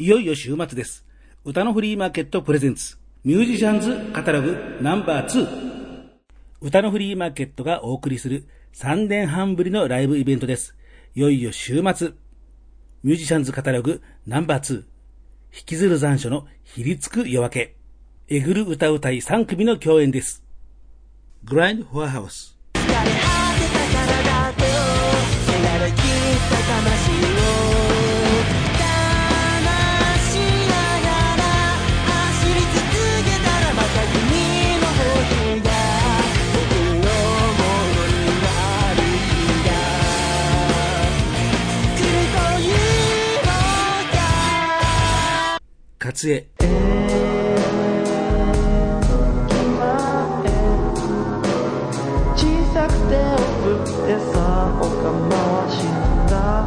いよいよ週末です。歌のフリーマーケットプレゼンツ、ミュージシャンズカタログナンバー2。歌のフリーマーケットがお送りする3年半ぶりのライブイベントです。いよいよ週末。ミュージシャンズカタログナンバー2。引きずる残暑のひりつく夜明け。えぐる歌うたい3組の共演です。グラインドフォアハウス。勝江。小さくかまは死んだ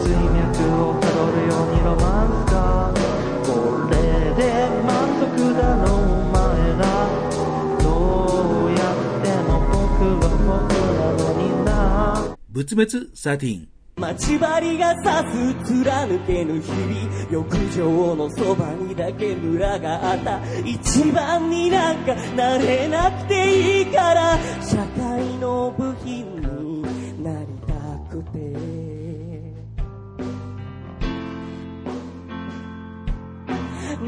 水脈をたどるようにロマンスかこれで満足だろうお前らどうやっても僕は僕なのにな仏滅13。待ち針が刺す貫けぬ日々浴場のそばにだけ村があった。一番になんかなれなくていいから社会の部品になりたくて。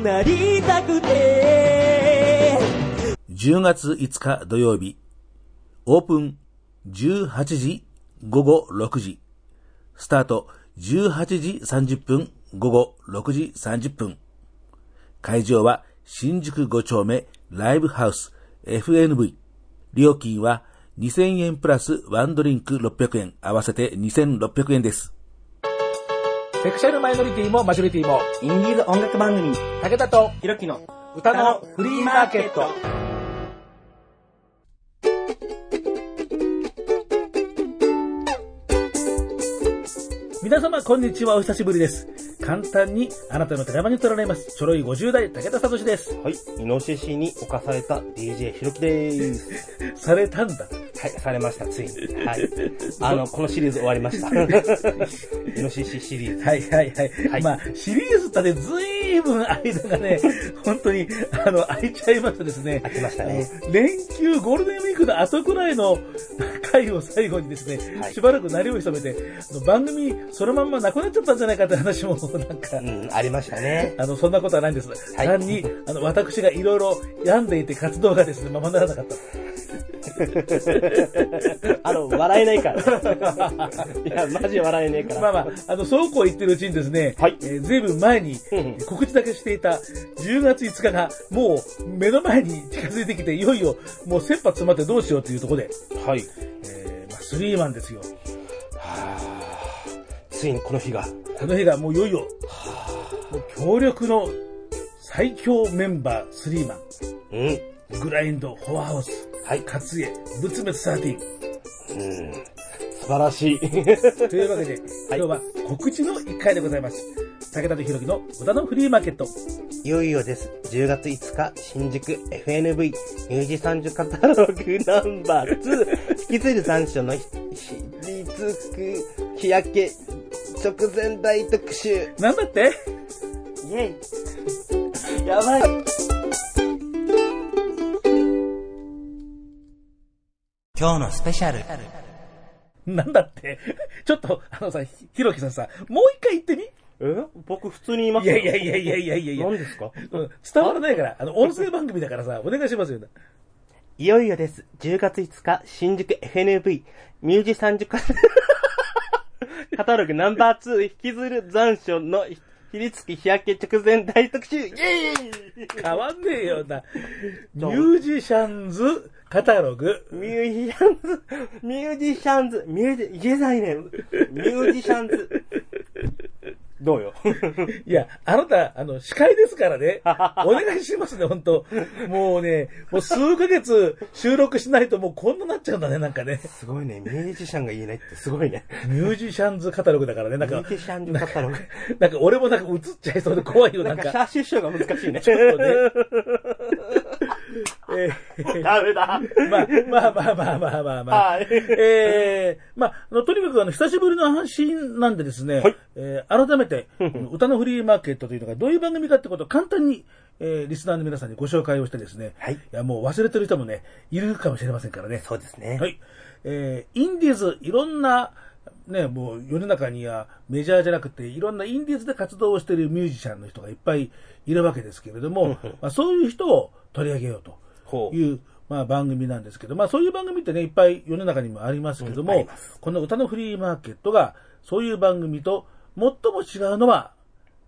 なりたくて。10月5日土曜日、オープン18時午後6時、スタート18時30分午後6時30分。会場は新宿5丁目ライブハウス FNV。料金は2000円プラスワンドリンク600円、合わせて2600円です。セクシャルマイノリティもマジョリティも、インディーズ音楽番組武田とひろきの歌のフリーマーケット。皆様、こんにちは。お久しぶりです。簡単にあなたの手玉に取られます。ちょろい50代、武田聡です。はい。イノシシに侵された DJ ひろきでーす。されたんだ。はい、されました、ついに。はい。あの、このシリーズ終わりました。イノシシシリーズ。はいはいはい。はいまあ、シリーズってね、ずいぶん間がね、本当に、あの、空いちゃいましたですね。開きましたね連休、ゴールデンウィークの後くらいの回を最後にですね、はいしばらく鳴りを潜めて、あの番組、そのまんまなくなっちゃったんじゃないかって話も、なんか、うん、ありましたね。あの、そんなことはないんです。はい単に、あの、私がいろいろ病んでいて活動がですね、ままならなかった。あの、笑えないから。いや、マジ笑えねえから。まあまあ、あの、そうこう言ってるうちにですね、はいえーずいぶん前にうん告知だけしていた10月5日がもう目の前に近づいてきて、いよいよもう切羽詰まってどうしようというところで、はい。えーまあ、スリーマンですよ。はぁついにこの日が。この日がもういよいよ、もう強力の最強メンバースリーマン、うん。グラインド、フォアハウス、はい。勝家、仏滅13。うん。素晴らしい。というわけで、今日は告知の1回でございます。武田とひろきの歌のフリーマーケット。いよいよです。10月5日、新宿 FNV ミュージシャンズカタログナンバー2、引き継ぐ残暑のひ、ひりつく日焼け直前大特集。なんだって？イェイ。やばい。今日のスペシャル。なんだって？ちょっと、あのさ、ひひろきさんさ、もう一回言ってみ？え？僕普通に言いますいやいやいやいやいやいやいや。何ですか？うん、伝わらないから、あの、音声番組だからさ、お願いしますよ。いよいよです。10月5日、新宿 FNV ミュージシャンズカ カタログナンバー2引きずる残暑のひりつき日焼け直前大特集。イェイ！変わんねえよな。ミュージシャンズカタログ。ミュージシャンズ、ミュージシャンズ、ミュージ、言えないね。ミュージシャンズ。どうよ？いや、あなた、あの、司会ですからね。お願いしますね、本当もうね、もう数ヶ月収録しないともうこんななっちゃうんだね、なんかね。すごいね。ミュージシャンが言えないってすごいね。ミュージシャンズカタログだからね、なんか。ミュージシャンズカタログ。なんか俺もなんか映っちゃいそうで怖いよ、ななんんか。か、シャーシュッショーが難しいね。ちょっとね。ええーダメだ。まあ、まあまあまあまあまあまあ。はいえーまあ、あのとにかくあの、久しぶりの配信なんでですね、はいえー改めて、歌のフリーマーケットというのがどういう番組かってことを簡単に、えーリスナーの皆さんにご紹介をしてですね、はいや、もう忘れてる人もね、いるかもしれませんからね。そうですね。はい。えーインディーズ、いろんな、ね、もう世の中にはメジャーじゃなくて、いろんなインディーズで活動をしているミュージシャンの人がいっぱいいるわけですけれども、まあ、そういう人を取り上げようという、まあ、番組なんですけど、まあ、そういう番組ってね、いっぱい世の中にもありますけどもこの歌のフリーマーケットが、そういう番組と最も違うのは、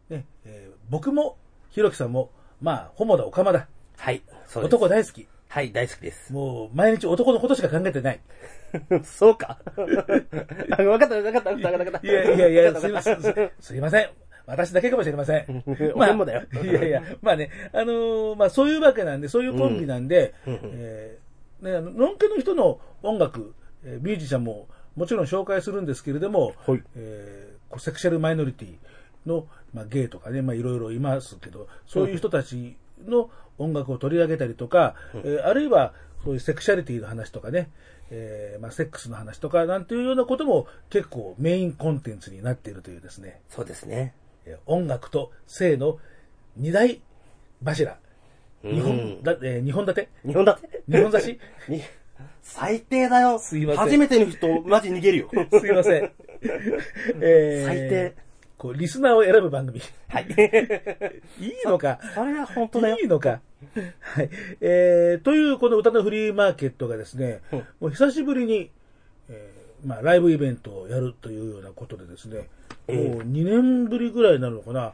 ね、えー僕も、ひろきさんも、まあ、ホモだ、オカマだ。はい。そうです。男大好き。はい、大好きです。もう、毎日男のことしか考えてない。そうか。あ、わかった、わかった、わかった、わかった。いやいやいや、すいません。すいません。私だけかもしれません。俺もだよ。いやいや、まあね、あのーまあそういうわけなんで、そういうコンビなんで、うん。うんえーね、あの、のんけの人の音楽、えーミュージシャンももちろん紹介するんですけれども、はい。えーセクシャルマイノリティの、まあ、ゲイとかね、まあいろいろいますけど、そういう人たちの音楽を取り上げたりとか、えーあるいはそういうセクシャリティの話とかね、えーまあセックスの話とかなんていうようなことも結構メインコンテンツになっているというですね、そうですね。えー音楽と性の二大柱。日本、うんだえー日本立て？日本だって？日本差し？に最低だよ。すいません初めての人、マジ逃げるよ。すいません。えー最低。こう、リスナーを選ぶ番組。はい。いいのか？それは本当だよいいのか？はい。えー、というこの歌のフリーマーケットがですね、うんもう久しぶりに、えーまあ、ライブイベントをやるというようなことでですね、ええもう2年ぶりぐらいになるのかな。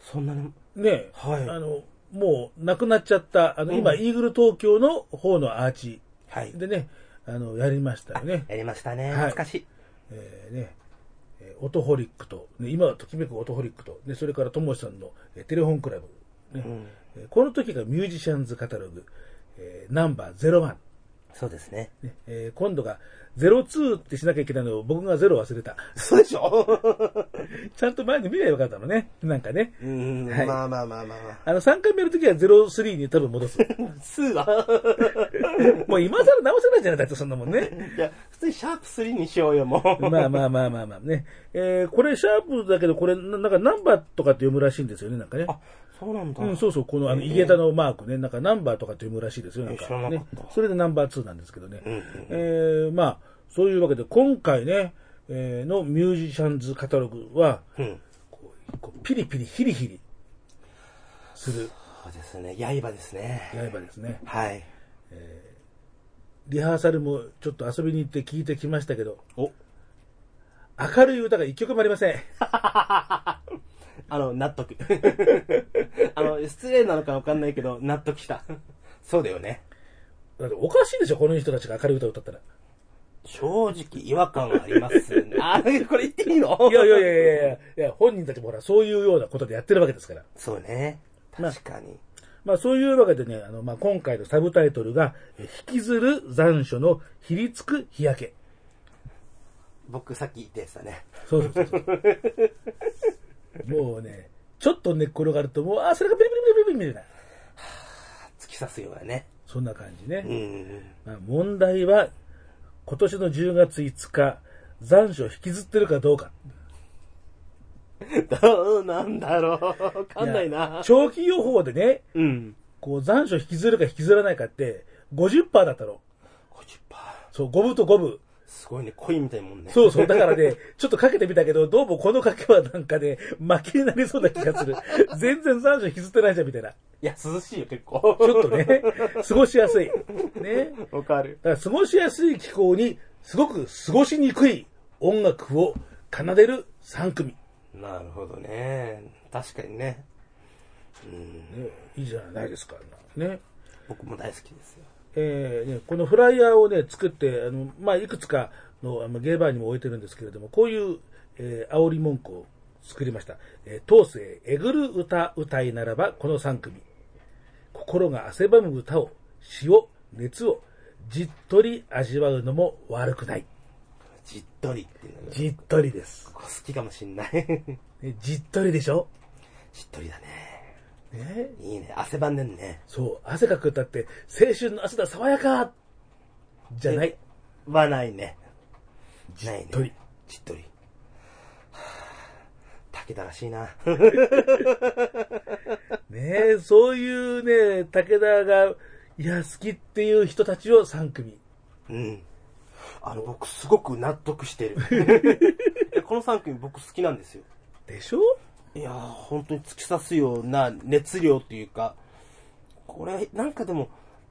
そんなに。ね、はいあの、もう亡くなっちゃった、あの、うん今、イーグル東京の方のアーチはい。でね、あの、やりましたよね。やりましたね。はい懐かしい。えーね、えーオトホリックと、ね、今はときめくオトホリックと、ね、それからともしさんの、えーテレフォンクラブ、ねうんえーこの時がミュージシャンズカタログ、えーナンバー01、そうですね。ねえー今度が02ってしなきゃいけないのを僕がゼロ忘れた。そうでしょ？ちゃんと前に見ればよかったのね。なんかね。うん、はいまあまあまあまあまあ。あの、3回目の時は03に多分戻す。数は もう今更直せないじゃないだってそんなもんね。いや、普通にシャープ3にしようよ、もう。まあまあまあまあまあね。えーこれシャープだけど、これななんかナンバーとかって読むらしいんですよね、なんかね。あ、そうなんだ。うん、そうそう、この、あの、ええ井桁のマークね、なんかナンバーとかって読むらしいですよ、なんかねかった。それでナンバー2なんですけどね。うんうんえーまあ、そういうわけで、今回ね、えーのミュージシャンズカタログは、うん。こうこうピリピリヒリヒリするそうですね。刃ですね。刃ですね。はい。リハーサルもちょっと遊びに行って聞いてきましたけど、お、明るい歌が一曲もありません。あの、納得。あの、失礼なのかわかんないけど、納得した。そうだよね。だっておかしいでしょ、この人たちが明るい歌を歌ったら。正直違和感はありますね。あ、これ言っていいの？いやいやいやいやいやいや、本人たちもほら、そういうようなことでやってるわけですから。そうね。まあ確かに。まあそういうわけでね、あの、まあ今回のサブタイトルが、え引きずる残暑のひりつく日焼け。僕さっき言ったやつだね。そうそうそうそう。もうね、ちょっと寝っ転がるともう、あ、それがビリビリビリビリみたいな。突き刺すようなね。そんな感じね。うん。まあ、問題は、今年の10月5日、残暑を引きずってるかどうか。どうなんだろう。わかんないいなや。長期予報でね、うん。こう残暑引きずるか引きずらないかって、50%だったの。50%。そう、5分と5分。すごいね。恋みたいもんね。そうそう。だからね、ちょっとかけてみたけど、どうもこのかけはなんかね、負けになりそうな気がする。全然残暑引きずってないじゃん、みたいな。いや、涼しいよ、結構。ちょっとね、過ごしやすい。ね。わかる。だから過ごしやすい気候に、すごく過ごしにくい音楽を奏でる3組。なるほどね。確かにね。うん。ね、いいじゃないですか。ね。僕も大好きですよ。えーね、このフライヤーをね、作って、あの、まあ、いくつかの、あのゲーバーにも置いてるんですけれども、こういう、えー煽り文句を作りました。えー当世、えぐる歌歌いならば、この3組。心が汗ばむ歌を、詩を、熱を、じっとり味わうのも悪くない。じっとりっていうのが、じっとりです。ここ好きかもしんない。ねじっとりでしょ？じっとりだね。ねいいね。汗ばんでんね。そう、汗かくったって、青春の汗だ、爽やかじゃない。はないね。ないね。とり。じっとり。は ぁ武田らしいな。ねえ、そういうね、武田が、いや、好きっていう人たちを3組。うん。あの、僕すごく納得してる。え この3組僕好きなんですよ。でしょ？いやー、本当に突き刺すような熱量っていうか、これ、なんかでも、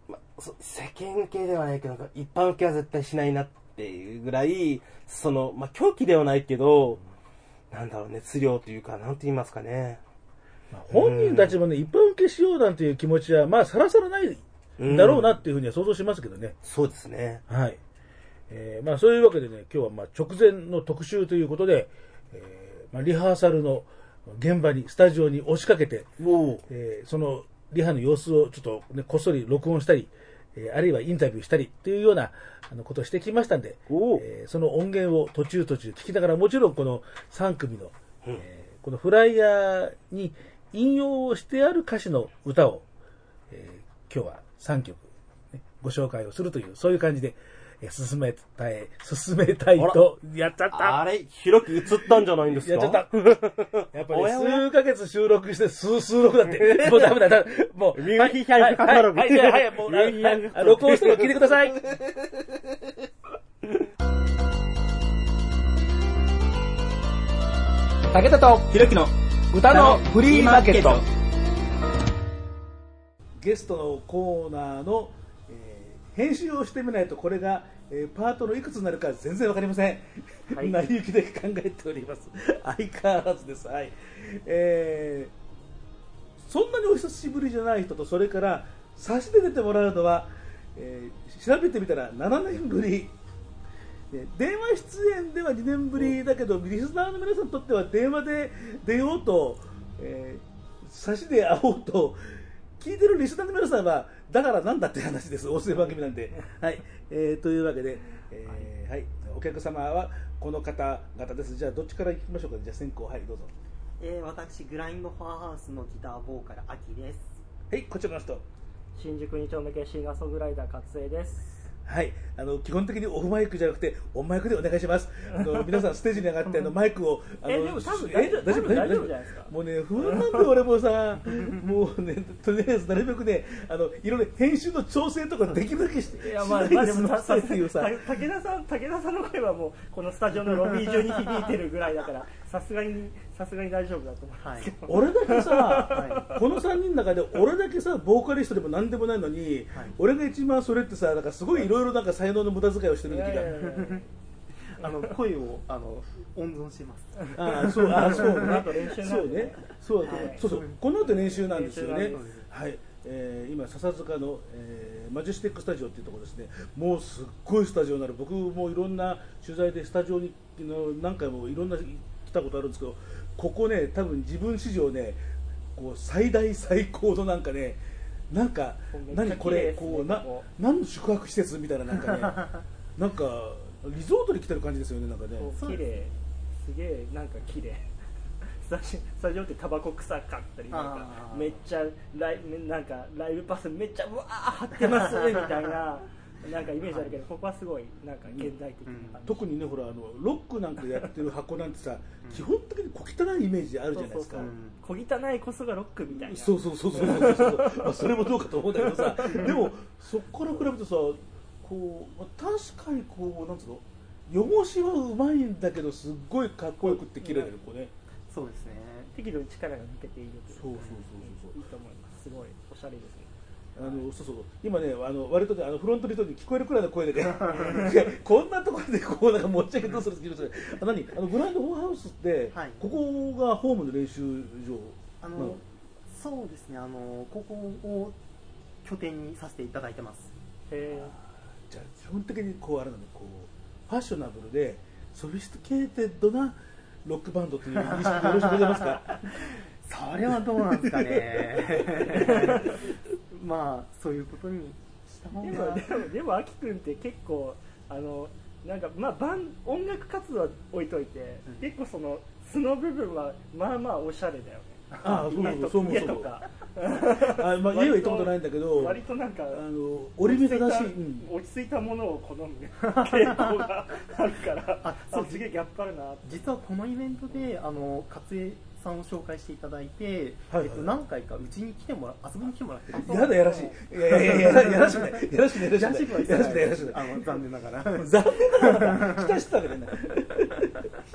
ま、そ世間系ではないけど、なんか一般受けは絶対しないなっていうぐらい、その、まあ、狂気ではないけど、なんだろう、熱量というか、なんて言いますかね。まあ本人たちもね、一般受けしようなんていう気持ちは、まあ、さらさらないだろうなっていうふうには想像しますけどね。そうですね。はい。えーまあ、そういうわけでね、今日はまあ直前の特集ということで、えーまあ、リハーサルの現場に、スタジオに押しかけて。えーそのリハの様子をちょっと、ね、こっそり録音したり、えーあるいはインタビューしたりというようなあのことをしてきましたんで、えーその音源を途中途中聞きながら、もちろんこの3組の、えーこのフライヤーに引用をしてある歌詞の歌を、えー今日は3曲、ね、ご紹介をするという、そういう感じで、えー進めたい、進めたいと、やっちゃったあれ、広く映ったんじゃないんですか？やっちゃった。やっぱり、おやおや？数ヶ月収録して、数、数録だって。もうダメだ、だもう。ミュージシャンカタログはい、はい、はい、はいもう、録音してるの聞いてください。武田と、ひろきの歌のフリーマーケット。ゲストのコーナーの、えー編集をしてみないとこれが、えーパートのいくつになるか全然わかりません。はい成り行きで考えております。相変わらずです。はい。えーそんなにお久しぶりじゃない人と、それから差しで出てもらうのは、えー調べてみたら7年ぶり。で電話出演では2年ぶりだけど、リスナーの皆さんにとっては電話で出ようと、えー差しで会おうと、聞いてるリスナーの皆さんは、だからなんだって話です、音声番組なんで。はい、えーというわけで、えーはい、お客様はこの方々です。じゃあ、どっちから行きましょうか、じゃあ、先行、はい、どうぞ。えー、私グラインドファーハウスのギターボーカルアキですはい、こちらの人。新宿2丁目系シンガーソングライター勝江ですはい、あの基本的にオフマイクじゃなくてオンマイクでお願いします。あの 皆さんステージに上がってあのマイクをあのえでも多分え大丈夫大丈夫大丈夫じゃないですか。もうね不安なんだよ俺もさ、もうね とりあえずなるべくねあのいろいろ編集の調整とかできるだけしていやまあまあでもた済ませっていうさ。た武田さん武田さんの声はもうこのスタジオのロビー中に響いてるぐらいだからさすがにさすがに大丈夫だと思います。けど、俺だけさ、この3人の中で俺だけさボーカリストでも何でもないのに、俺が一番それってさなんかすごいいろいろなんか才能の無駄遣いをしてる気が。いやいやいや。あの声をあの温存します。ああそうあそうね。そうね。そうはい。そうそう。この後練習なんですよね。はい、えー今笹塚の、えーマジェスティックスタジオっていうところですね。もうすっごいスタジオになる。僕もいろんな取材でスタジオにの何回もいろんな来たことあるんですけどここね多分自分史上ねこう最大最高のなんかねなんか何これこうな何の宿泊施設みたいななんかね なんかリゾートに来てる感じですよねなんかね。綺麗。すげえなんか綺麗。スタジスタジオってタバコ臭かったりなんかめっちゃライなんかライブパスめっちゃうわー張ってますみたいななんかイメージあるけど、ここはすごいなんか現代的な。感じ、特にねほらあのロックなんかやってる箱なんてさ、基本的に小汚いイメージあるじゃないですか。そうそうそう。小汚いこそがロックみたいな。そうそうそうそう。そうそうまあそれもどうかと思うんだけどさ。でもそこから比べるとさこう、まあ、確かにこうなんつうの汚しはうまいんだけどすっごいかっこよくって綺麗だよこうね。そうですね。適度に力が抜けているというかそうそうそうそう。いいと思います。すごい。おしゃれですねあのそうそう。今ねあの割とねあのフロントの人に聞こえるくらいの声でね こんなところでこうなんか持ち上げどうするって言うんですよあ何？あのグランドフォーハウスって、はい。ここがホームの練習場あの、そうですね。あのここを拠点にさせていただいてます。へじゃあ基本的にこうあれなのこうファッショナブルでソフィスティケーテッドなロックバンドという認識でよろしくございますか？それはどうなんですかねまあそういうことにした方えでがもでもでもあきくんって結構あのなんかまあバン音楽活動は置いといて、うん。結構その素の部分はまあまあおしゃれだよね。ああそうそうそう。そう家とか。あ、まあ、家は行ったことないんだけど割となんかあの折り目正しい、うん。落ち着いたものを好む 傾向があるからあそうあすげえギャップあるなって。実はこのイベントであの勝江さんを紹介していただいて、はいはい。えっと、何回かうちに来てもら遊びに来てもらってるやだやらしい。いやいやいややらやらしくない。やらしくない。やらしくない。やらしくない。やらしくない。あの残念ながら残念ながら期待してたけどね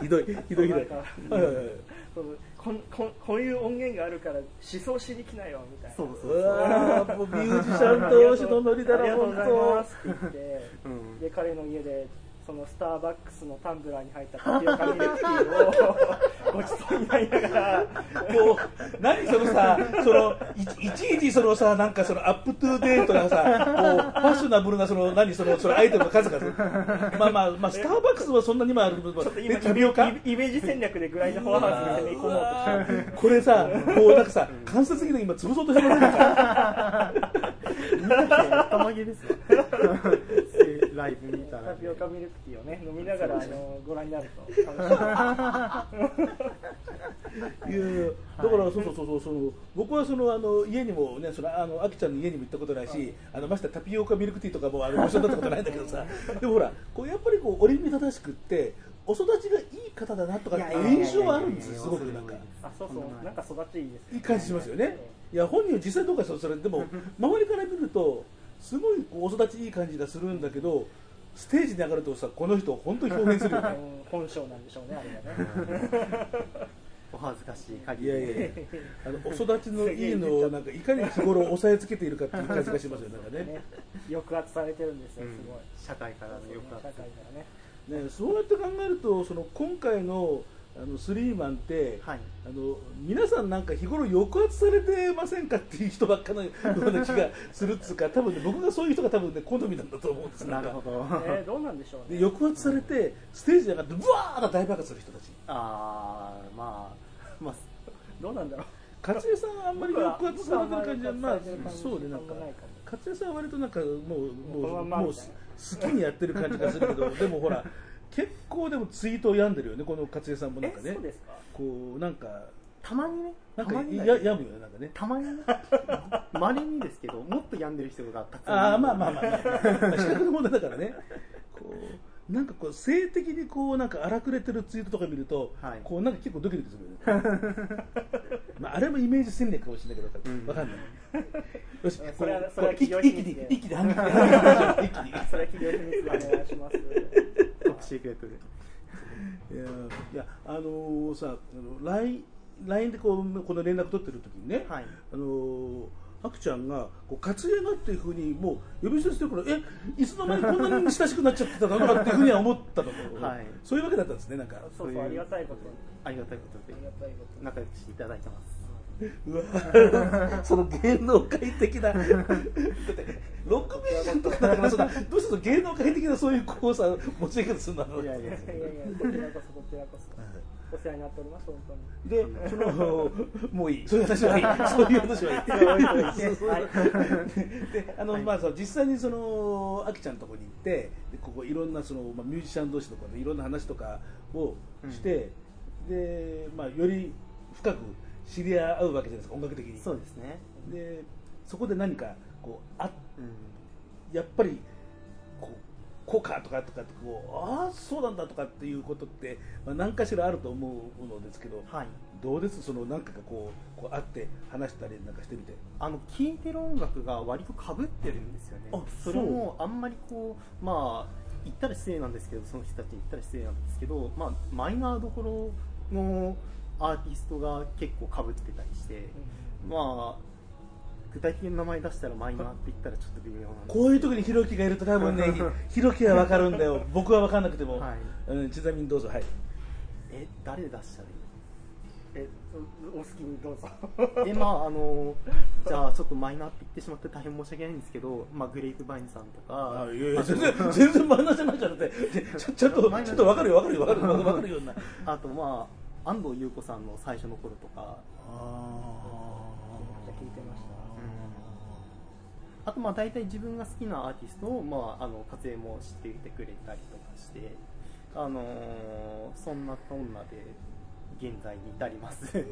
ひどい。ひどい。ひどい。なんかはい。はい。はい。そうこんこうい。う音源があるから思想しに来なよみたい。なそうそううわーもうミュージシャン同士のノリだろありがとうござい。本ますって言って、うんで彼の家でそのスターバックスのタンブラーに入ったタピオカミルクティーをごちそうになりながら。当こう何そのさ そのいいちいちそのさなんかそのアップトゥーデートなさこうファッショナブルなその何そのそのアイテムの数々。まあまあまあスターバックスはそんなにもあるけどちょっと今でタピオカ？イイメージ戦略でグライドフォアハウスに攻め込もうとしてこれさもうなんかさ間接的に今潰そうとしてませんかみんな来てたまげですよライブ見たらタピオカミルクティーをね飲みながらあのご覧になると。楽しいいやいや。だからそうそうそうそう。その僕はそのあの家にもねそのあのあきちゃんの家にも行ったことないし、あのましてやタピオカミルクティーとかもあのご一緒になったことないんだけどさ。でもほらこうやっぱりこう折り目正しくってお育ちがいい方だなとかっていう印象はあるんですよすごくなんか。あそうそう。なんか育ちいいですいい感じしますよね。いや本人は実際どうかそれでも 周りから見るとすごいこうお育ちいい感じがするんだけどステージに上がるとさこの人本当に表現するよね。うん本性なんでしょうねあれはね。お恥ずかしい限いりやいやいやあのお育ちのいいのをなんかいかに日頃抑えつけているかっていう感じがしますよなんかね。ね。抑圧されてるんですよすごい、社会からの抑社会圧からね。ねそうやって考えるとその今回のあのスリーマンって、はい。あの皆さんなんか日頃抑圧されてませんかっていう人ばっかのような気がするっつうか 多分ね僕がそういう人が多分ね好みなんだと思うんですなるほど。えーどうなんでしょうね。で抑圧されてステージに上がってブワーッと大爆発する人たち。ああまあまあどうなんだろう。勝江さんはあんまり抑圧されてる感じはまあそうでなんか勝江さんは割となんかもうもうもう好きにやってる感じがするけどでもほら結構でもツイートを病んでるよねこの勝江さんもなんかえねそうですか？こうなんかたまにね。なんかたまにや病むよねなんかね。たまにね。まれにですけどもっと病んでる人がたくさんああまあまあまあ、まあ、資格の問題だからね。こうなんかこう性的にこうなんか荒くれてるツイートとか見ると、はい。こうなんか結構ドキドキするよね。まああれもイメージ戦略かもしれないけどうん。わかんない。よしそれはこれはこう一気企業秘密で。一気に一気に一気にそれは企業秘密でお願いしますシークレットで。いやいやあのーさあの LINE, LINE でこうこの連絡取ってる時にね、はい。あのーあくちゃんがこう活躍がっていうふうにもう呼び捨てしてるからえいつの間にこんなに親しくなっちゃってたのかっていうふうには思ったの。と、はい。そういうわけだったんですねなんか。そうそうありがたいことありがたいことでありがたいこと仲良くしていただいてますうわその芸能界的な。だってロックミュージシャンとかだからそのどうして芸能界的なそういうこうさ持ち上げ方するんだろういやいやいやいやこちらこそこちらこそ。お世話になっております本当に。でそのもういい。そういう話はいい。そういう話はいい。であの、まあそう実際にそのあきちゃんのところに行ってでここいろんなその、まあ、ミュージシャン同士とかでいろんな話とかをして、でまあより深く知り合うわけじゃないですか音楽的に。そうですね。でそこで何かこうあうん。やっぱりこうこうかとかとかってこうああそうなんだとかっていうことって、まあ、何かしらあると思うのですけど、はい。どうです？その何かがこうこう会って話したりなんかしてみて。あの聴いてる音楽が割とかぶってるんですよね。あそれもあんまりこうまあ言ったら失礼なんですけどその人たちに言ったら失礼なんですけど、まあ、マイナーどころのアーティストが結構かぶってたりして、まあ具体的な名前出したらマイナーって言ったらちょっと微妙なんですこういう時にひろきがいると多分ねひろきは分かるんだよ。僕は分かんなくても、はい。うん、ちなみにどうぞ。はい。え誰出したらいい？えお好きにどうぞ。でまああのじゃあちょっとマイナーって言ってしまって大変申し訳ないんですけど、まあ、グレープバインさんとか。あいやいや全然全然マイナーじゃないじゃんだって。ちょちょっとちょっと分かるよ分かるよ分かるよ分かるような。あとまあ安藤優子さんの最初の頃とか。じゃ聞いてましたあとまあ大体自分が好きなアーティストを、まあ、あの活躍も知っていてくれたりとかして、あのーそんなこんなで現在に至ります。ね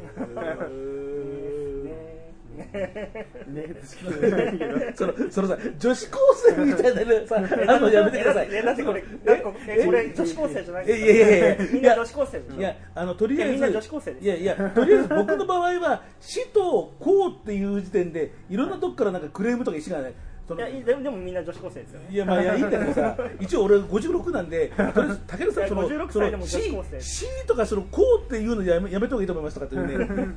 図式じゃないけどそのそのさ女子高生みたいなのさあのやめてください。えだってこれこれ女子高生じゃないいやいやいやいやみんな女子高生でしょ？いやあのとりあえずいやみんな女子高生ですいやいやとりあえず僕の場合は死と公っていう時点でいろんなとこからなんかクレームとか石がねいやいでもでもみんな女子高生ですよね。いやまあいやいいんだけどさ 一応俺56なんでとりあえず武田さんそのいや56そ歳でもの C, C とかそのこうっていうのやめやめた方がいいと思いますとかっていうね。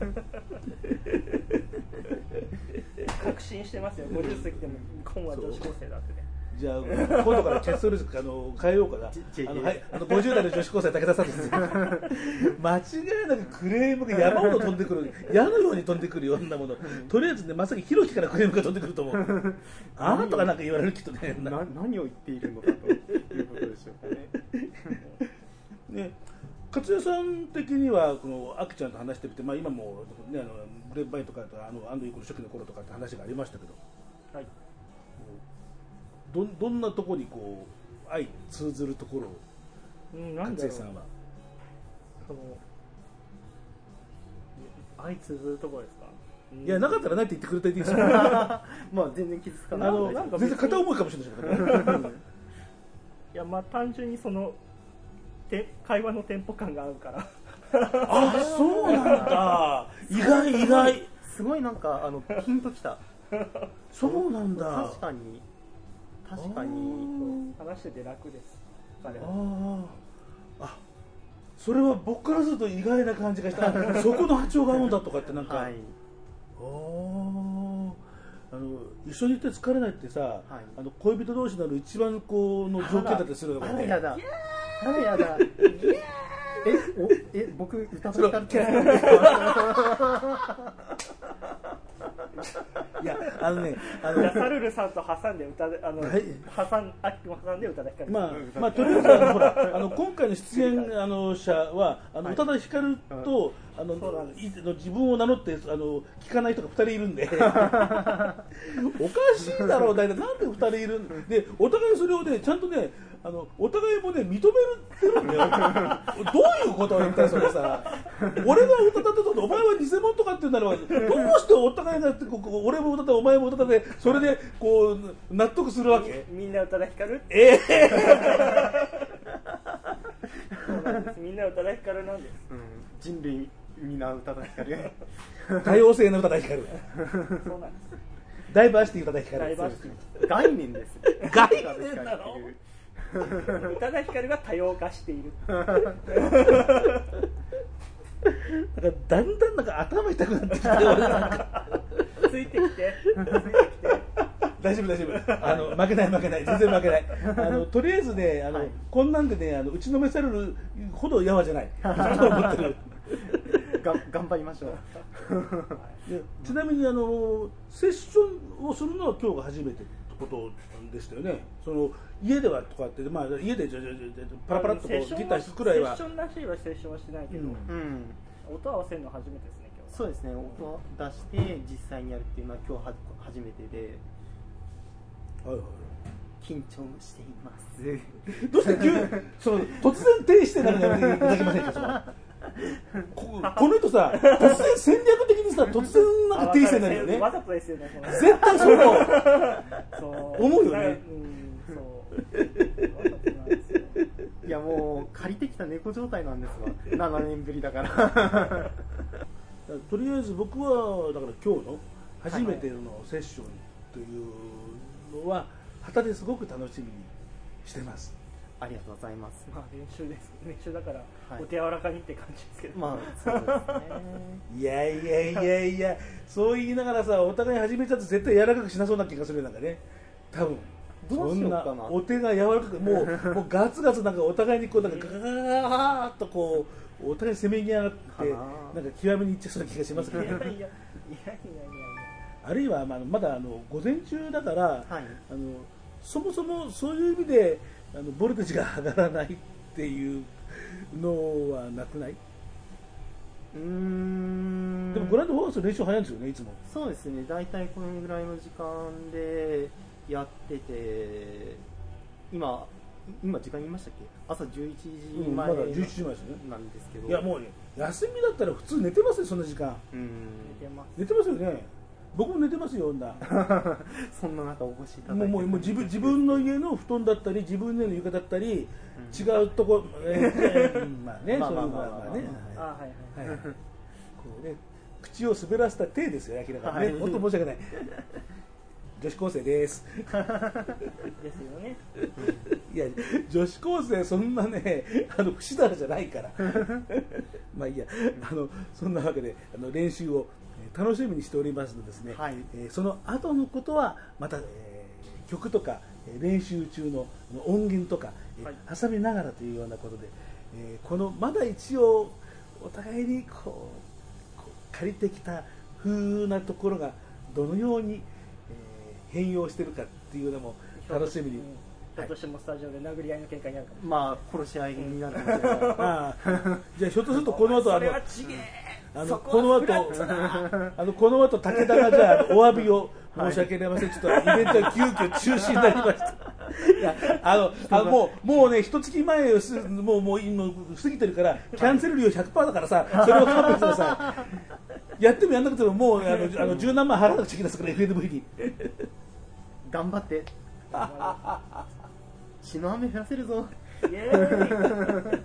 確信してますよ。50過ぎても今は女子高生だってねじゃあ今度からキャストルあの変えようかな。じあの、はい、あの50代の女子高生武田さんです。間違いなくクレームが山ほど飛んでくる。矢のように飛んでくるようなもの。とりあえずねまさにひろきからクレームが飛んでくると思う。あなたがなんか言われるきっとね何を言っているのかということでしょうかね。ね。勝也さん的にはこのあきちゃんと話してみて、まあ、今も、ね、あのブレーバイとかあのアンドイークの初期の頃とかって話がありましたけど。はいどどんなところにこう相通ずるところをうんなんだろう。勝也さんは。その相通ずるところですか？いやなかったらないって言ってくれたらいいですよ。まあ全然傷つかない。あのなんか別に。全然片思いかもしれないでいやまあ単純にそのて会話のテンポ感が合うから。あそうなんだ。意外意外。すごいなんかあのピンときた。そうなんだ。確かに確かに。話してて楽です彼は。あああそれは僕からすると意外な感じがした。そこの波長が合うんだとかってなんか、はい。あの一緒にいて疲れないってさ、はい。あの恋人同士なの一番こうの条件だったりするのあからねやだ。あらやだ。えおえ僕歌ったって いやあのねあのじゃあサルルさんと挟んで歌であの、はい。挟んあっきも挟んで歌で光るまあ、まあ、とりあえずあのほらあの今回の出演あの者はあのはい。宇多田ヒカルと、あのいの自分を名乗ってあの聞かない人が2 人いるんで。おかしいだろう大体。なんで2人いるんでお互いそれをねちゃんとねあのお互いもね認めてるんだよどういうことを言ったらそれさ俺が歌ったってことお前は偽物とかって言うんだろうどうしてお互いがここ俺も歌ってお前も歌ってそれでこう納得するわけ？みんな歌で光る？ええ。そうなんです。みんな歌で光るなんです。うん。人類みんな歌だ光る。多様性の歌だ光る。そうなんです。ダイバーシティ歌だ光る。ダイバーシティ。概念です。概念なの？宇多田ヒカルが多様化している。なんかだんだんなんか頭痛くなってきて俺なんか。ついてきて。ついてきて。大丈夫大丈夫。あの負けない負けない。全然負けない。あのとりあえずねあの、はい。こんなんでねあの打ちのめされるほどやわじゃない。頑張りましょう。でちなみにあのセッションをするのは今日が初めてってことでしたよね。その家ではとかって、まあ、家でじゃじゃじゃじゃパラパラっとこうギター弾くくらいは。セッションらしいはセッションはしてないけど、うん。うん音合わせるの初めてですね今日は。そうですね。音を出して実際にやるっていうのは今日は初めてで。はいはい。緊張しています。どうして急その突然停止してなるのいただけませんかそのこ この人さ突然戦略的にさ突然なんか停止してなるよね。わざとですよね絶対そう思う。そう。思うよね。いやもう借りてきた猫状態なんですわ。7年ぶりだからとりあえず僕はだから今日の初めてのセッションというのは旗ですごく楽しみにしてますありがとうございます。まあ練習です。練習だからはい。お手柔らかにって感じですけど、まあそうですね。いやいやいやいやそう言いながらさお互い始めちゃって絶対柔らかくしなそうな気がするよなんかね。多分。どうしようかな。そんなお手が柔らかくもうもうガツガツなんかお互いにこうなんかガーッとこうお互いせめぎ合ってかな。なんか極めにいっちゃいそうな気がしますけどいや いやいやいやいやいや。あるいはまあまだあの午前中だから、はい。あのそもそもそういう意味であのボルテージが上がらないっていうのはなくない、うーん。でもグランドフォーカス練習早いんですよねいつも。そうですね。大体このぐらいの時間でやってて今今時間言いましたっけ？朝11時前うんまだ11時前ですね。なんですけど。いやもうね休みだったら普通寝てますよそんな時間。うん。寝てます。寝てますよね僕も寝てますよ女 そんな中お越しいただいて。もうもう自分自分の家の布団だったり自分の家の床だったり、違うとこ、えーうんまあね まあそういうまあまあね。あはいはい。はい。はい。こうね口を滑らせた手ですよ明らかにね、はい。本当申し訳ない。女子高生です。ですよね。いや女子高生そんなねあの不死だらじゃないから。まあいいや。あのそんなわけであの練習をえー楽しみにしておりますのでですね、はい。えーその後のことはまた、えー曲とかえー練習中の音源とか、えーはい。挟みながらというようなことで、えーこのまだ一応お互いにこう借りてきた風なところがどのように、えー変容してるかっていうのも楽しみに。うん。ひょっとしてもスタジオで殴り合いの喧嘩になるかもまあ殺し合いになるかもしれない。じゃあひょっとするとこの後あのそれはちげえあのそここの後あのこの後武田がじゃあお詫びを申し訳ありません、ちょっとイベントが急遽中止になりました。いやあのあのもうもうね一月前すもうもう今過ぎてるからキャンセル料100%だからさそれを勘弁してください。やってもやんなくてももうあのあの十何万払わなくちゃいけないですから FNV に。頑張って。血の雨降らせるぞ。イエーイ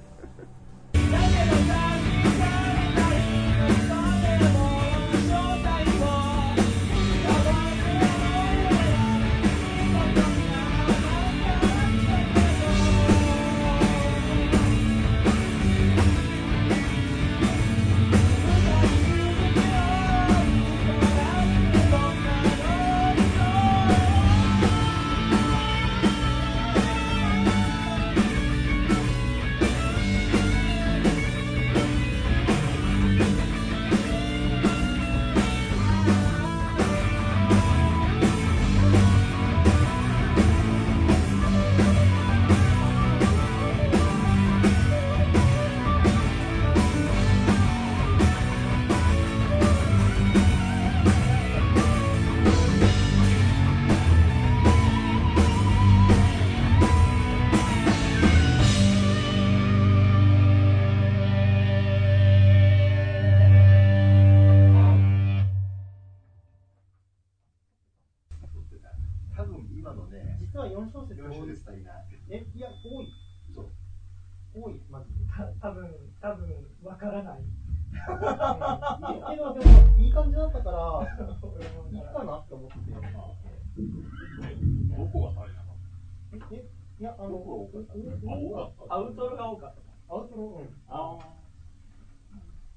アウトロが多かったアウトロうんあ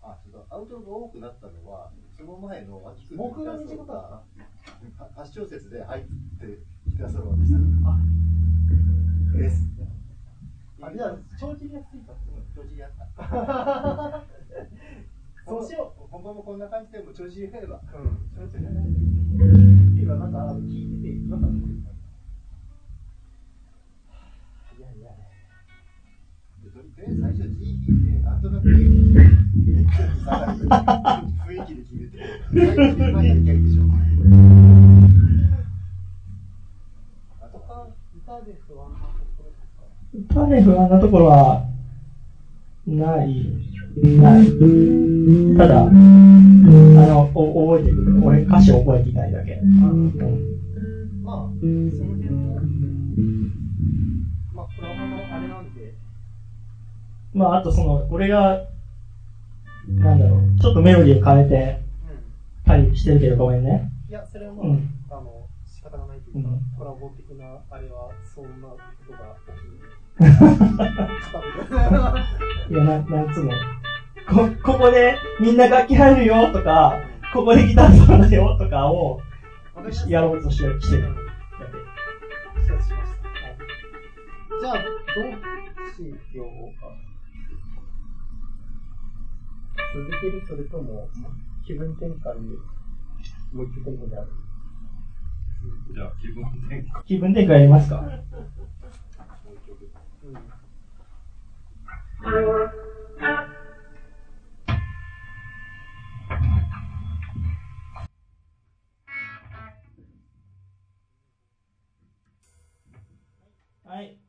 あ、そうだ、アウトロが多くなったのは、その前の秋君僕が短かった8小節で入ってきたソロでしたあです。あじゃあ帳尻がついたって調子やった。そうしよう本番もこんな感じでも調子やれば。ううん調子やれば。今なんか聞いてて違和感雰囲気で決めて、最初に前やりゃいいでしょ。あと他歌で不安なところですか歌で不安なところはないないただあのお覚えてる俺歌詞覚えていないだけ、うん。まあその辺もまあプラマのあれなん。でまああとその俺がなんだろう。ちょっとメロディーを変えてうんたりしてるけどごめんね。いやそれはまあ、うん。あの仕方がないというか、うん。コラボ的なあれはそんなことが起き いや、ななんつうの。こ、ここでみんな楽器入るよとか、ここでギターソロだよとかをやろうとしてる。してる。だけ承知しました、じゃあどうしようか続けるそれとも気分転換にもう一曲であるじゃあ気分転換。気分転換やりますか？はい。「とい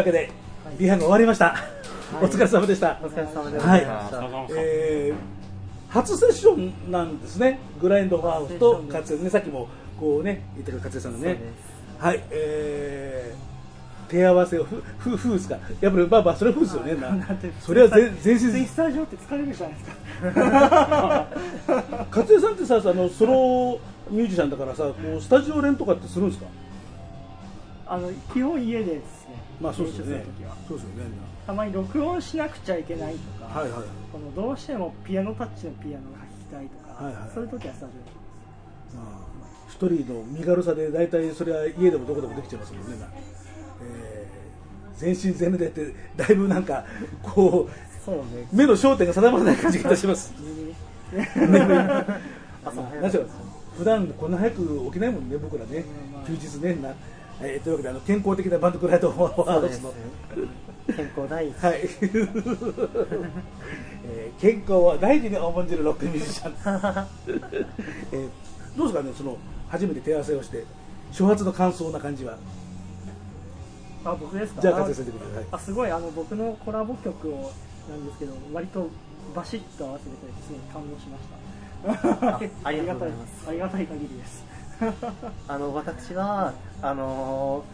わけで、リハが終わりました。お疲れ様でした。お疲れ様でごはい。えー初セッションなんですね、グラインドハウスと勝江ね、さっきもこうね、言ってくれた勝江さんのね。はい、えー手合わせを、ふ、ふ、ふですか、やっぱり、まあまあ、それはふですよね、なそれは全全身、ツイスター上って疲れるじゃないですか。勝江さんってさ、あのソロミュージシャンだからさ、こうスタジオ練とかってするんですか？あの、基本家でです。ね。まあそうですよね練習する時は。そうですよね。たまに録音しなくちゃいけないとか、はいはい。このどうしてもピアノタッチのピアノが弾きたいとか、はいはいそういう時はスタジまあ一人の身軽さで大体それは家でもどこでもできちゃいますもんね。なえー全身全霊でってだいぶなんかこうそうね。目の焦点が定まらない感じがいたします。普段こんな早く起きないもんね僕らね休日ねな。えーというわけであの健康的なバンドクライトワードスの。健康第一。はい、えー健康は大事に重んじるロックミュージシャン、えーどうですかねその初めて手合わせをして初発の感想な感じは？オ。あ、僕ですか？じゃあ勝先生でくださいあ、すごい、あの、僕のコラボ曲を、なんですけど、割とバシッと合わせてくれて、すごい感動しました。あありがとうございます ありがたい限りです。あの私はあの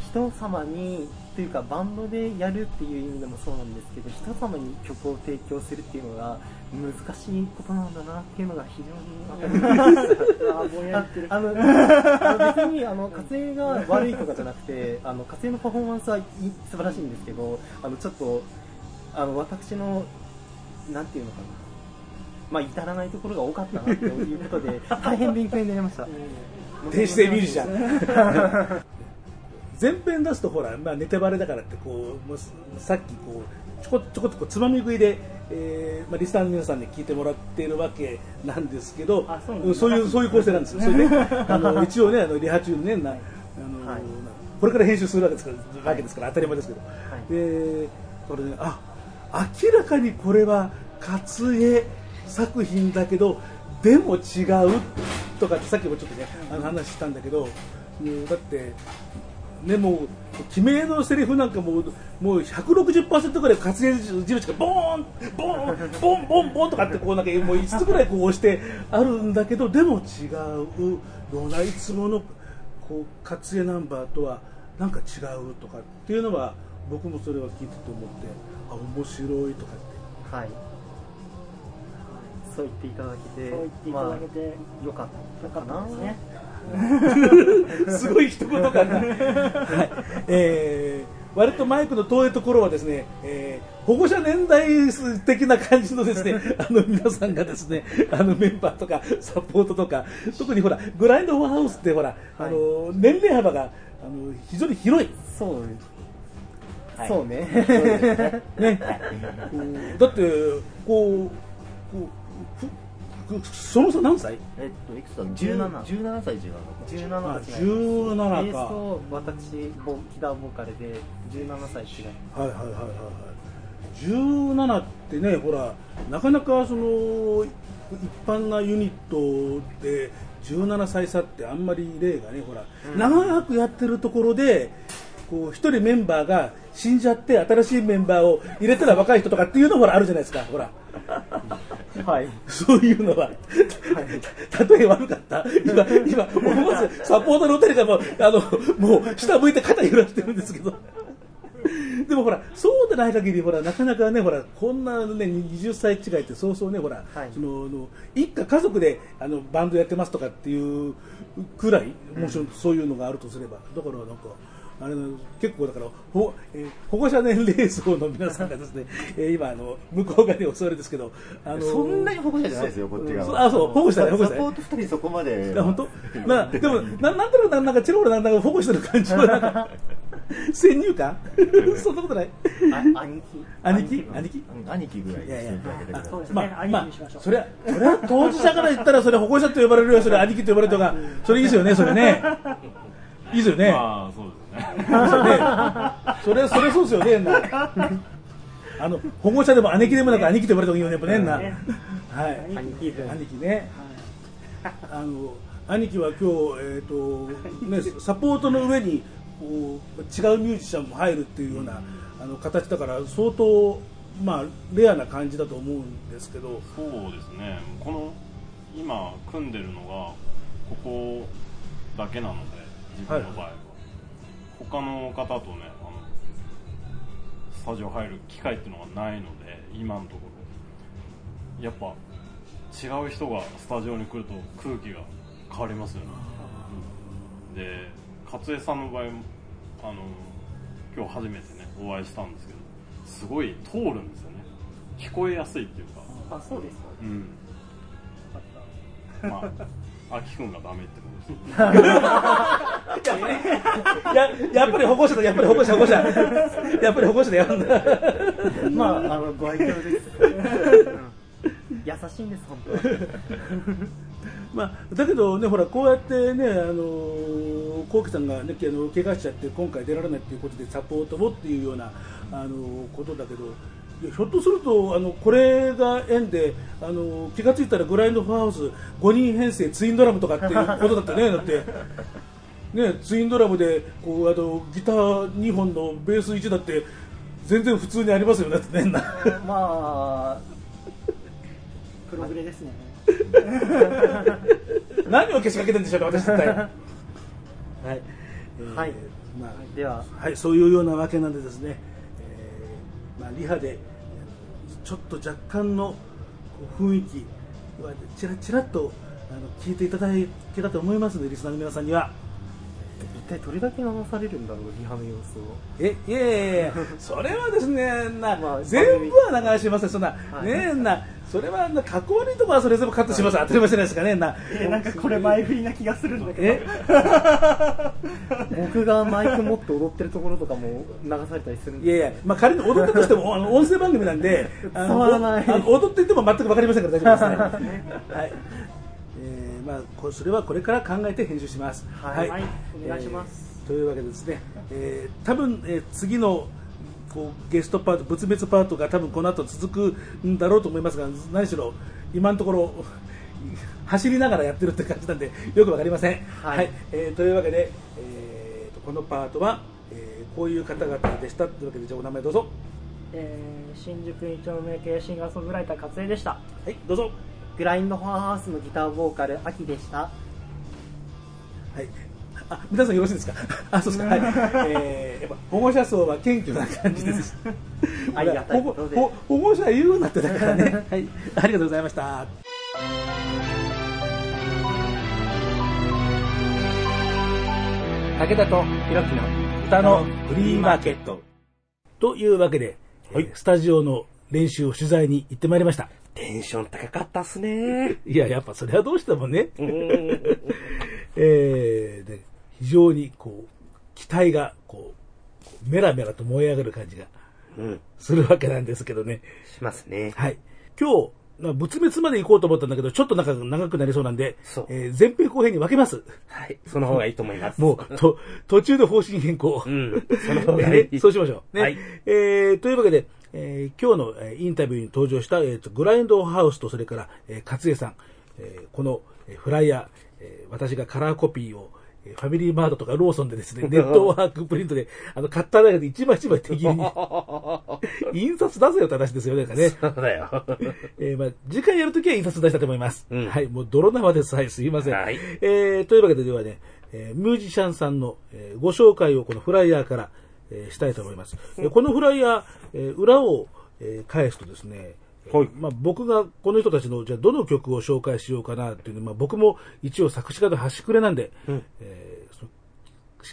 人様にというかバンドでやるっていう意味でもそうなんですけど人様に曲を提供するっていうのが難しいことなんだなっていうのが非常に分かります。あ、の別にあの火星が悪いとかじゃなくてあの火星のパフォーマンスはい素晴らしいんですけどあのちょっとあの私のなんていうのかなまあ至らないところが多かったなということで 大変勉強になりました。電子性ミュージシャン前編出すとほら、まあ、ネタバレだからってこうもうすさっきこうちょこちょこっとこうつまみ食いで、えーまあ、リスナーの皆さんに聞いてもらっているわけなんですけどあそういうそういう構成なんですよ。それであの一応ねあのリハ中にねなあの、はい。これから編集するわけですから,、わけですから当たり前ですけど、い。でこれねあ明らかにこれは勝江作品だけどでも違うとかってさっきもちょっとねあの話したんだけどもうだってねもう決めのセリフなんかもうもう160%ぐらい勝江印がボーンボーンボンボンボンとかってこうなんかもう5つぐらいこう押してあるんだけどでも違うよないつものこう勝江ナンバーとはなんか違うとかっていうのは僕もそれは聞いてて思ってあ面白いとかってはい。そう言っていただけて、そう言っていただけて、まあ、よかったかな。ですね。すごい一言感が、はい。えー割とマイクの遠いところはですね、えー保護者年代的な感じのですね あの皆さんがですねあのメンバーとかサポートとか特にほらグラインドハウスってほら、あの年齢幅があの非常に広い。そう、はい。そうね。ね、うん。だってこうこうその差何歳？えっと、いくつだ？17 17歳違うの17あ歳。17か。ベースと私、ボギターボーカルで17歳違い。はいはいはいはいはい。17ってねほらなかなかその一般なユニットで17歳差ってあんまり例がねほら、長くやってるところでこう一人メンバーが死んじゃって新しいメンバーを入れたら若い人とかっていうのほらあるじゃないですかほらはい。そういうのは、例え悪かった？今、今、思わずサポーターの二人がもう、あの、もう、下向いて肩揺らしてるんですけど。でもほら、そうでない限り、ほら、なかなかね、ほら、こんなね、20歳違いってそうそうね、ほら、はい。その、あの一家家族で、あの、バンドやってますとかっていうくらい、もちろんそういうのがあるとすれば、だからなんか、あれの結構だからほ、えー保護者年齢層の皆さんがですね、えー今あの向こう側にお座りですけど、あのそんなに保護者じゃないですよ、こっちそう側。あそう保護者保護者サポート二人そこまで。本当？まあでもななんとなくなんかチロホラなんだか保護してる感じはなんか 先入観？そんなことない？あ兄貴？兄貴？兄貴うん兄貴ぐらいいやいや。まあ兄まあ貴にしましょう。それはそれは当事者から言ったらそれ保護者と呼ばれるよそれ兄貴と呼ばれるとかそれいいですよねそれね。いいですよね。まあ それそれそうですよねな。あの保護者でも姉貴でもなく兄貴と呼ばれた方がいいよねやっぱねな。ね。はい。兄貴分。兄貴ね、あの兄貴は今日、えーとね、サポートの上にこう違うミュージシャンも入るっていうような、あの形だから相当まあレアな感じだと思うんですけど。そうですね。この今組んでるのがここだけなので自分の場合。は、他の方とねあのスタジオ入る機会っていうのがないので今のところ。やっぱ違う人がスタジオに来ると空気が変わりますよね、うんで勝江さんの場合もあの今日初めてねお会いしたんですけどすごい通るんですよね。聞こえやすいっていうか。あそうですか。うん。まあ、秋くんがダメって。ややっぱり保護者だやっぱり保護者保護者。やっぱり保護者でやるんだまああのご愛嬌です、うん。優しいんです本当は。まあ、だけどね、ほら、こうやってね、あのコウキさんがね、あの怪我しちゃって、今回出られないっていうことで、サポートをっていうような、あのことだけど、ひょっとすると、あのこれが縁で、あの気がついたらグラインドファーハウス5人編成ツインドラムとかっていうことだったね、だって。ね、ツインドラムでこうあとギター2本のベース1だって全然普通にありますよねだってね。なまあプログレですね。何をけしかけてるんでしょうか私一体はい、えーはいまあでは。はい、そういうようなわけなんでですね、えーまあ、リハでちょっと若干の雰囲気はちらちらとあの聞いていただけたと思いますのでリスナーの皆さんには。一体どれだけ流されるんだろうリハの様子を。えいやいやいや それはですねな、まあ全部は流しませんそんな、はい。ねな。それはなかっこ悪いところはそれ全部カットします、当たり前じゃないですかねな。えなんかこれ前振りな気がするんだけど。え？僕がマイク持って踊ってるところとかも流されたりするんでいやいや、まあ、仮に踊ったとしても、あの音声番組なんで、あの踊っていても全く分かりませんから大丈夫ですね。はい。えーまあ、こそれはこれから考えて編集します。はいはいお願いしますえーというわけでですね、えー多分、えー次のこうゲストパート、物別パートが多分この後続くんだろうと思いますが、何しろ今のところ、走りながらやってるって感じなんで、よくわかりません。はいえーというわけで、えーとこのパートは、えーこういう方々でしたというわけで、じゃあお名前どうぞ。えー新宿2丁目系シンガーソングライター勝江でしたはい、どうぞ。グラインドファーハウスのギターボーカル秋でしたはい。あ、皆さんよろしいですか？あ、そうですか。はい。えー、やっぱ保護者層は謙虚な感じです。ありがたい保護ことで保保護者言うなってだからね。はい。ありがとうございました。武田とひろきの歌のフリーマーケット。というわけで、えースタジオの練習を取材に行ってまいりました。テンション高かったっすね。いや、やっぱそれはどうしてもね。うん えーで非常にこう期待がこうメラメラと燃え上がる感じがうん。するわけなんですけどね。しますね。はい。今日、まあ仏滅まで行こうと思ったんだけど、ちょっとなんか長くなりそうなんでそう、えー前編後編に分けます。はい。その方がいいと思います。もう、と、途中で方針変更。うん。その方がいい。ねそうしましょう。ね。はいえーというわけで、えー今日の、えーインタビューに登場した、えーとグラインドハウスとそれから、えー、勝江さん、えーこの、えーフライヤー、えー私がカラーコピーを、えーファミリーマートとかローソンでですね、ネットワークプリントで、あの、買っただけで一枚一枚手切りに、印刷出せよって話ですよね、なんかね。そうだよ。えーまあ、次回やるときは印刷出したいと思います。うんはい、もう泥生です。はい、すいません。はいえーというわけで、ではね、えーミュージシャンさんの、えーご紹介をこのフライヤーから、えーしたいと思います。えーこのフライヤー、えー裏を、えー返すとですね、はいまあ、僕がこの人たちの、じゃあどの曲を紹介しようかなっていうのまあ、僕も一応作詞家の端くれなんで、えーその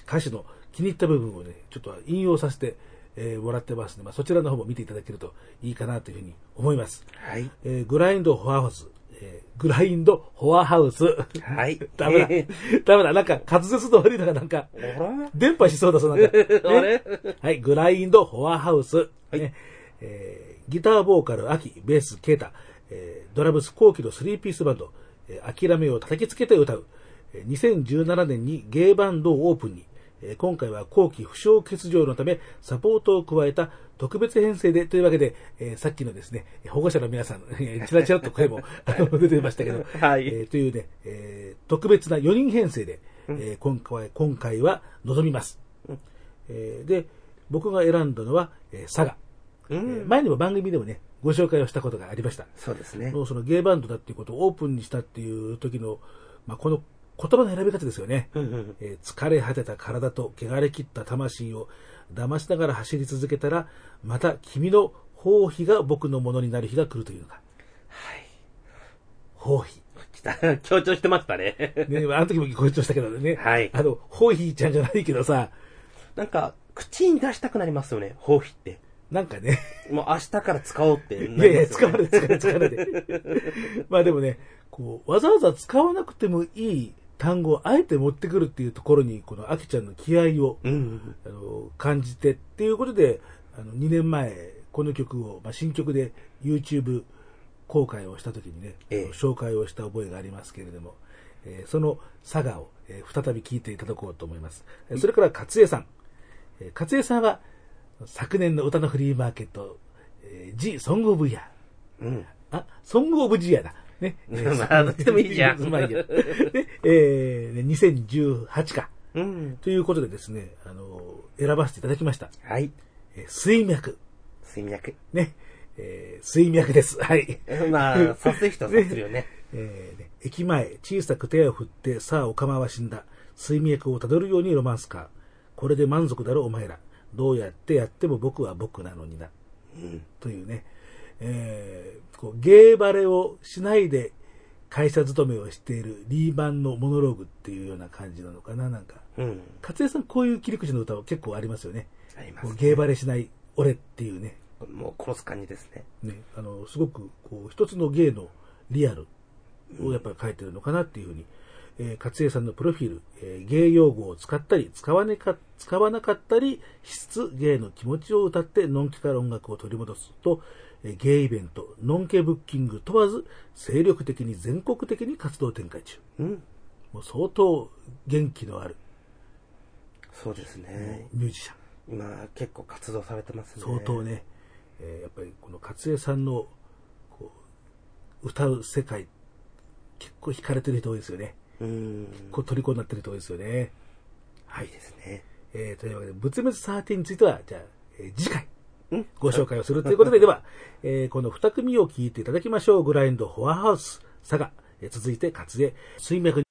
歌詞の気に入った部分をね、ちょっと引用させて、えーもらってますので、まあ、そちらの方も見ていただけるといいかなというふうに思います。はい。えーグラインドフォアハウス、えーグラインドフォアハウス。はい。ダメだ。ダメだ。なんか滑舌の悪いのがなんか、電波しそうだそうなんか。ねあれ？はい、グラインドフォアハウス。はいねえーギターボーカル、秋、ベース、ケータ、えードラムス、後期のスリーピースバンド、えー諦めを叩きつけて歌う。えー2017年にゲイバンドをオープンに、えー今回は後期負傷欠場のためサポートを加えた特別編成でというわけで、えーさっきのですね、保護者の皆さん、えーちらちらっと声も出てましたけど、はいえーというね、えー特別な4人編成で、えー今回今回は臨みます。えーで、僕が選んだのは、えー佐賀。うんえー前にも番組でもね、ご紹介をしたことがありました。そうですね。のそのゲイバンドだっていうことをオープンにしたっていう時の、まあ、この言葉の選び方ですよね。えー疲れ果てた体と汚れ切った魂を騙しながら走り続けたら、また君の包皮が僕のものになる日が来るというのか。はい。包皮。来た。強調してましたね。ね、あの時もご一緒したけどね。はいあの、包皮ちゃんじゃないけどさ、なんか、口に出したくなりますよね、包皮って。なんかね、もう明日から使おうっていやいや、使わない、使わない、使わないで。まあでもね、こう、わざわざ使わなくてもいい単語をあえて持ってくるっていうところに、このアキちゃんの気合を、うん。あの感じてっていうことで、あの2年前、この曲を、まあ、新曲で YouTube 公開をした時にね、ええ紹介をした覚えがありますけれども、えーその佐賀を、えー再び聴いていただこうと思います。えーそれから勝江さん。えー勝江さんは昨年の歌のフリーマーケット、えー、G ソングオブイヤー。うん。あ、ソングオブジアだ。ね。まあどっちでもいいじゃん まあいいや。で、えーね2018か。うん。ということでですね、あの、選ばせていただきました。はい。えー水脈。水脈。ね。えー水脈です。はい。まあ、さす人はさするよね。えーね駅前、小さく手を振って、さあ、お釜は死んだ。水脈をたどるようにロマンスカー。これで満足だろ、お前ら。どうやってやっても僕は僕なのにな。というね、えーこうゲーバレをしないで会社勤めをしているリーマンのモノローグっていうような感じなのかな、なんか。うん。勝江さん、こういう切り口の歌は結構ありますよね。ありますねゲーバレしない俺っていうね。もう殺す感じですね。ね、あの、すごく、こう、一つの芸のリアルをやっぱり書いてるのかなっていうふうに、えー、勝江さんのプロフィール、えー芸用語を使ったり、使わねか、使わなかったり、質芸の気持ちを歌って、ノンケから音楽を取り戻すと、えー芸イベント、ノンケブッキング問わず、精力的に全国的に活動展開中。うん。もう相当元気のあるそうですね。ミュージシャン。今、結構活動されてますね。相当。ね、えーやっぱりこの勝江さんのこう歌う世界結構惹かれてる人多いですよねうん。こう虜になってる人多いですよねはいいいですね。えーというわけで仏滅13についてはじゃあ、えー次回うんご紹介をするということで、では、えーこの二組を聞いていただきましょう。グラインド、フォアハウス、佐賀、え続いて、勝江、水脈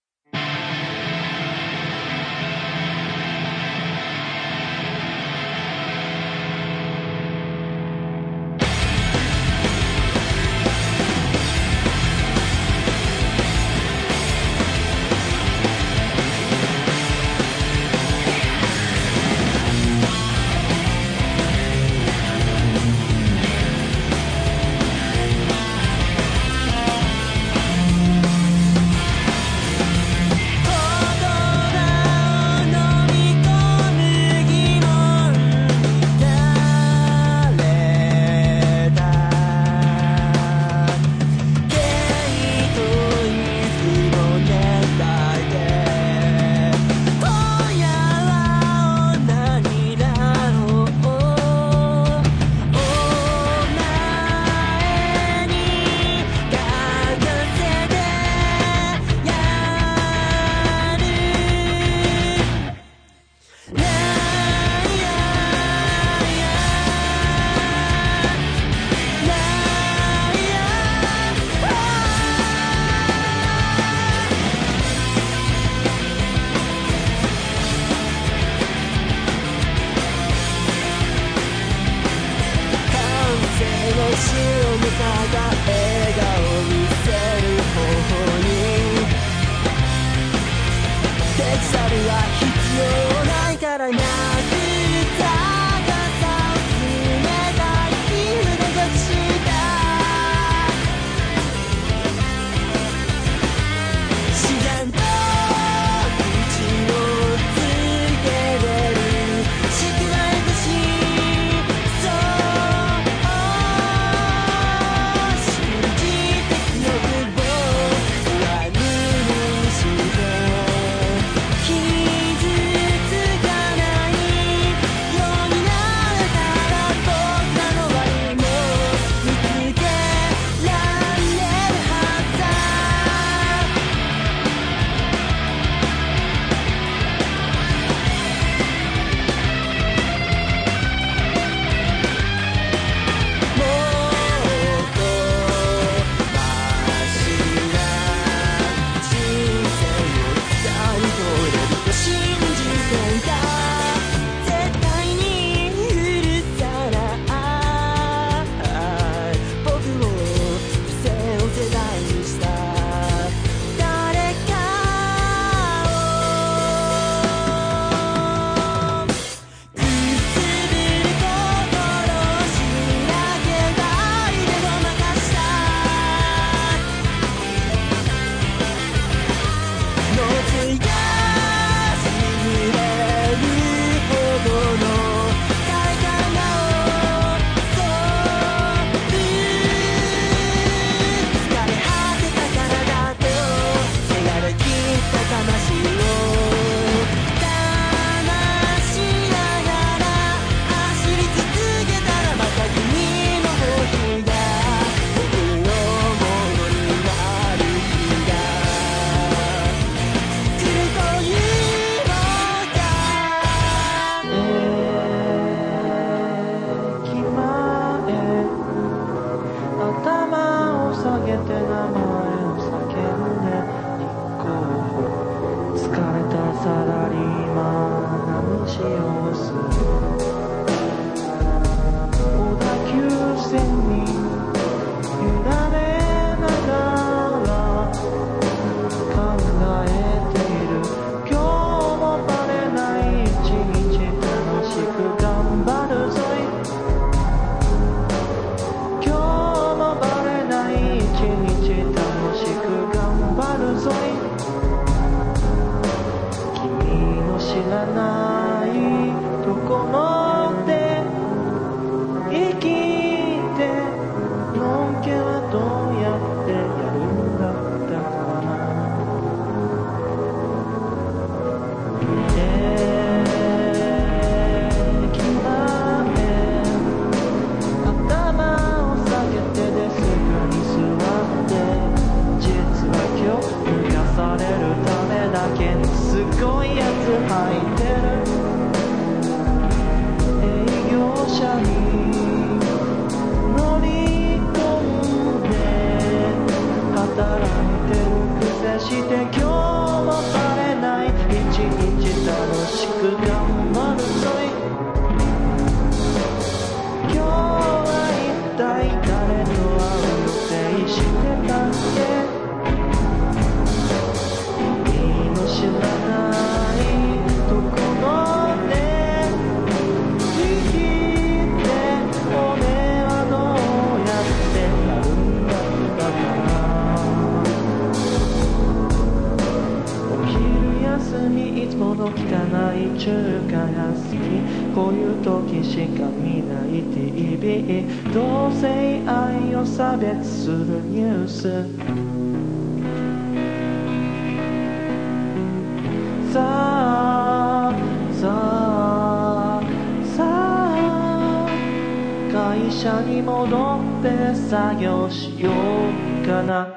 車に戻って作業しようかな。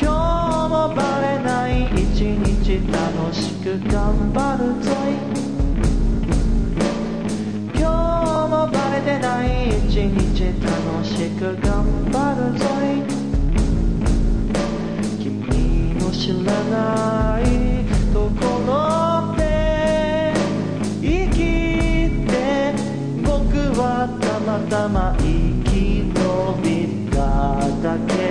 今日もバレない一日楽しく頑張るぞい。今日もバレてない一日楽しく頑張るぞい。君の知らない頭息のびただけ。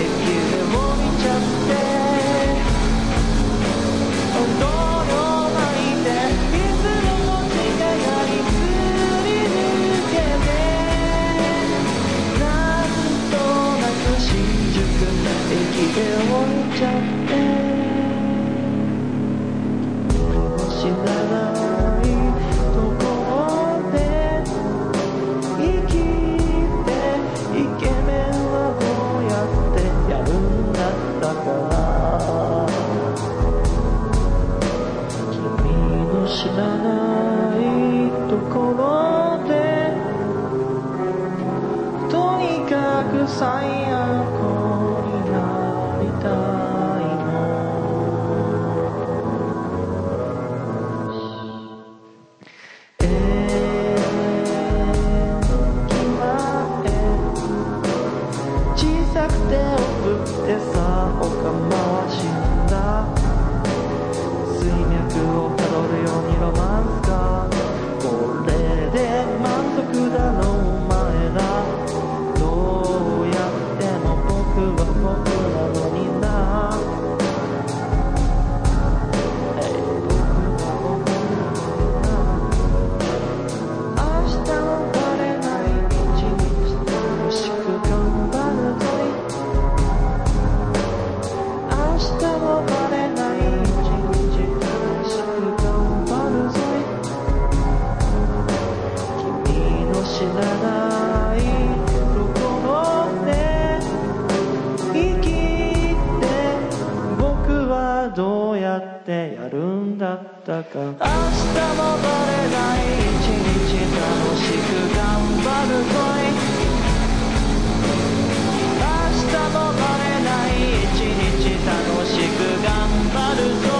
if you. やってやるんだったか明日もバレない一日楽しく頑張る恋明日もバレない一日楽しく頑張るぞ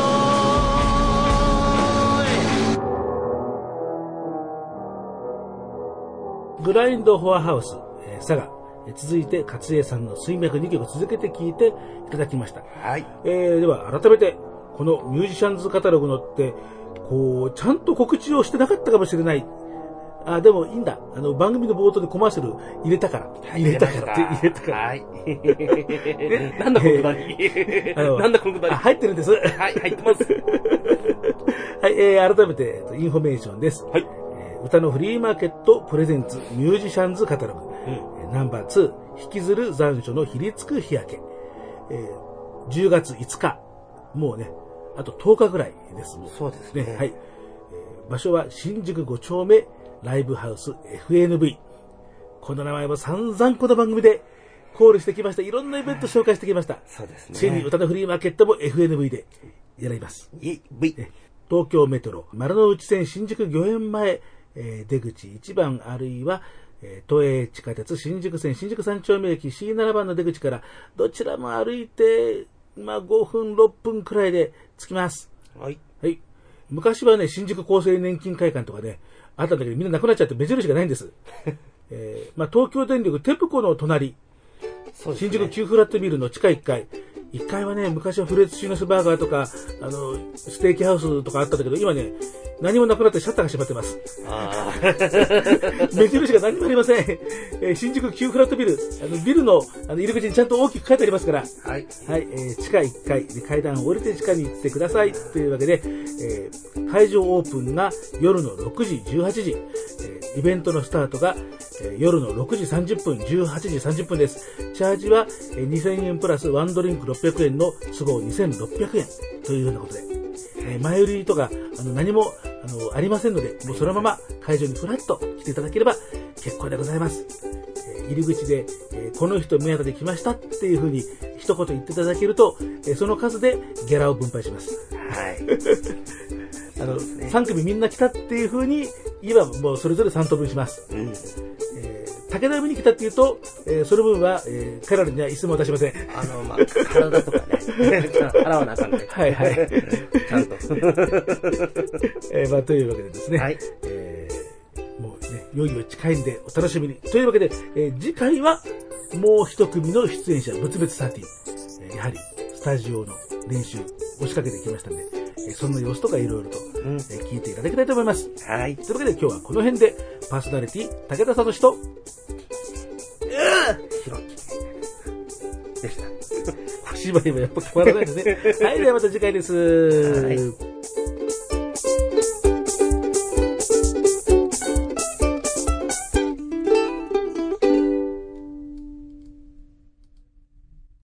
グラインドフォアハウス、えー、佐賀え。続いて、勝江さんの水脈2曲続けて聴いていただきました。はい。えー、では、改めて、このミュージシャンズカタログのって、こう、ちゃんと告知をしてなかったかもしれない。あ、でもいいんだ。あの、番組の冒頭でコマーシャル入れたから。入れたからって入れたから。はい。なんだこのくだり？なんだこのくだり？あ入ってるんです。はい、入ってます。はい、えー、改めて、えっとインフォメーションです。はい。えー歌のフリーマーケット presents ミュージシャンズカタログ。えーナンバー2、引きずる残暑のひりつく日焼け。えー10月5日。もうね、あと10日ぐらいです。そうですね。はい。えー場所は新宿5丁目ライブハウス FNV。この名前も散々この番組でコールしてきました。いろんなイベント紹介してきました。そうですね。ついに歌のフリーマーケットも FNV でやります。い V。東京メトロ丸の内線新宿御苑前、えー出口1番あるいは、えー都営地下鉄新宿線新宿三丁目駅 C7 番の出口からどちらも歩いて、まあ、5分6分くらいで着きます。はい。はい。昔はね、新宿厚生年金会館とかね、あったんだけどみんななくなっちゃって目印がないんです。えーまあ、東京電力テプコの隣、ね。新宿旧フラットビルの地下1階。1階はね、昔はフレッシュネスバーガーとか、あの、ステーキハウスとかあったんだけど、今ね、何もなくなってシャッターが閉まってます。あ 目印が何もありません。えー新宿旧フラットビル、あの、ビルのあの入り口にちゃんと大きく書いてありますから、あ。はい。はい、えー地下1階で階段を降りて地下に行ってください。というわけで、えー会場オープンが夜の6時、18時、えーイベントのスタートが、えー夜の6時30分、18時30分です。チャージは、えー2000円プラスワンドリンク600円の都合2600円というようなことで、えー前売りとかあの何もあのありませんので、もうそのまま会場にフラッと来ていただければ結構でございます。えー入り口で、えーこの人目当てで来ましたっていうふうに一言言っていただけると、えーその数でギャラを分配します。はい。あの、そうですね3組みんな来たっていうふうに言えばもうそれぞれ3等分します。うん。えー武田見に来たっていうと、えーその分は、えー彼らには一銭も出しません。あの、まあ、体とかね。払わなあかんね。はいはいちゃんと。えーまあ、というわけでですね、はいえーもうね、いよいよ近いんでお楽しみに。というわけで、えー次回はもう一組の出演者、ぶつべつサーティえーやはりスタジオの練習押しかけてきましたんで、えーそんな様子とかいろいろと、聞いていただきたいと思います。はい。というわけで今日はこの辺でパーソナリティ、武田聡と、ひろき。でした。お芝居もやっぱ変わらないですね。はい、ではまた次回です。はい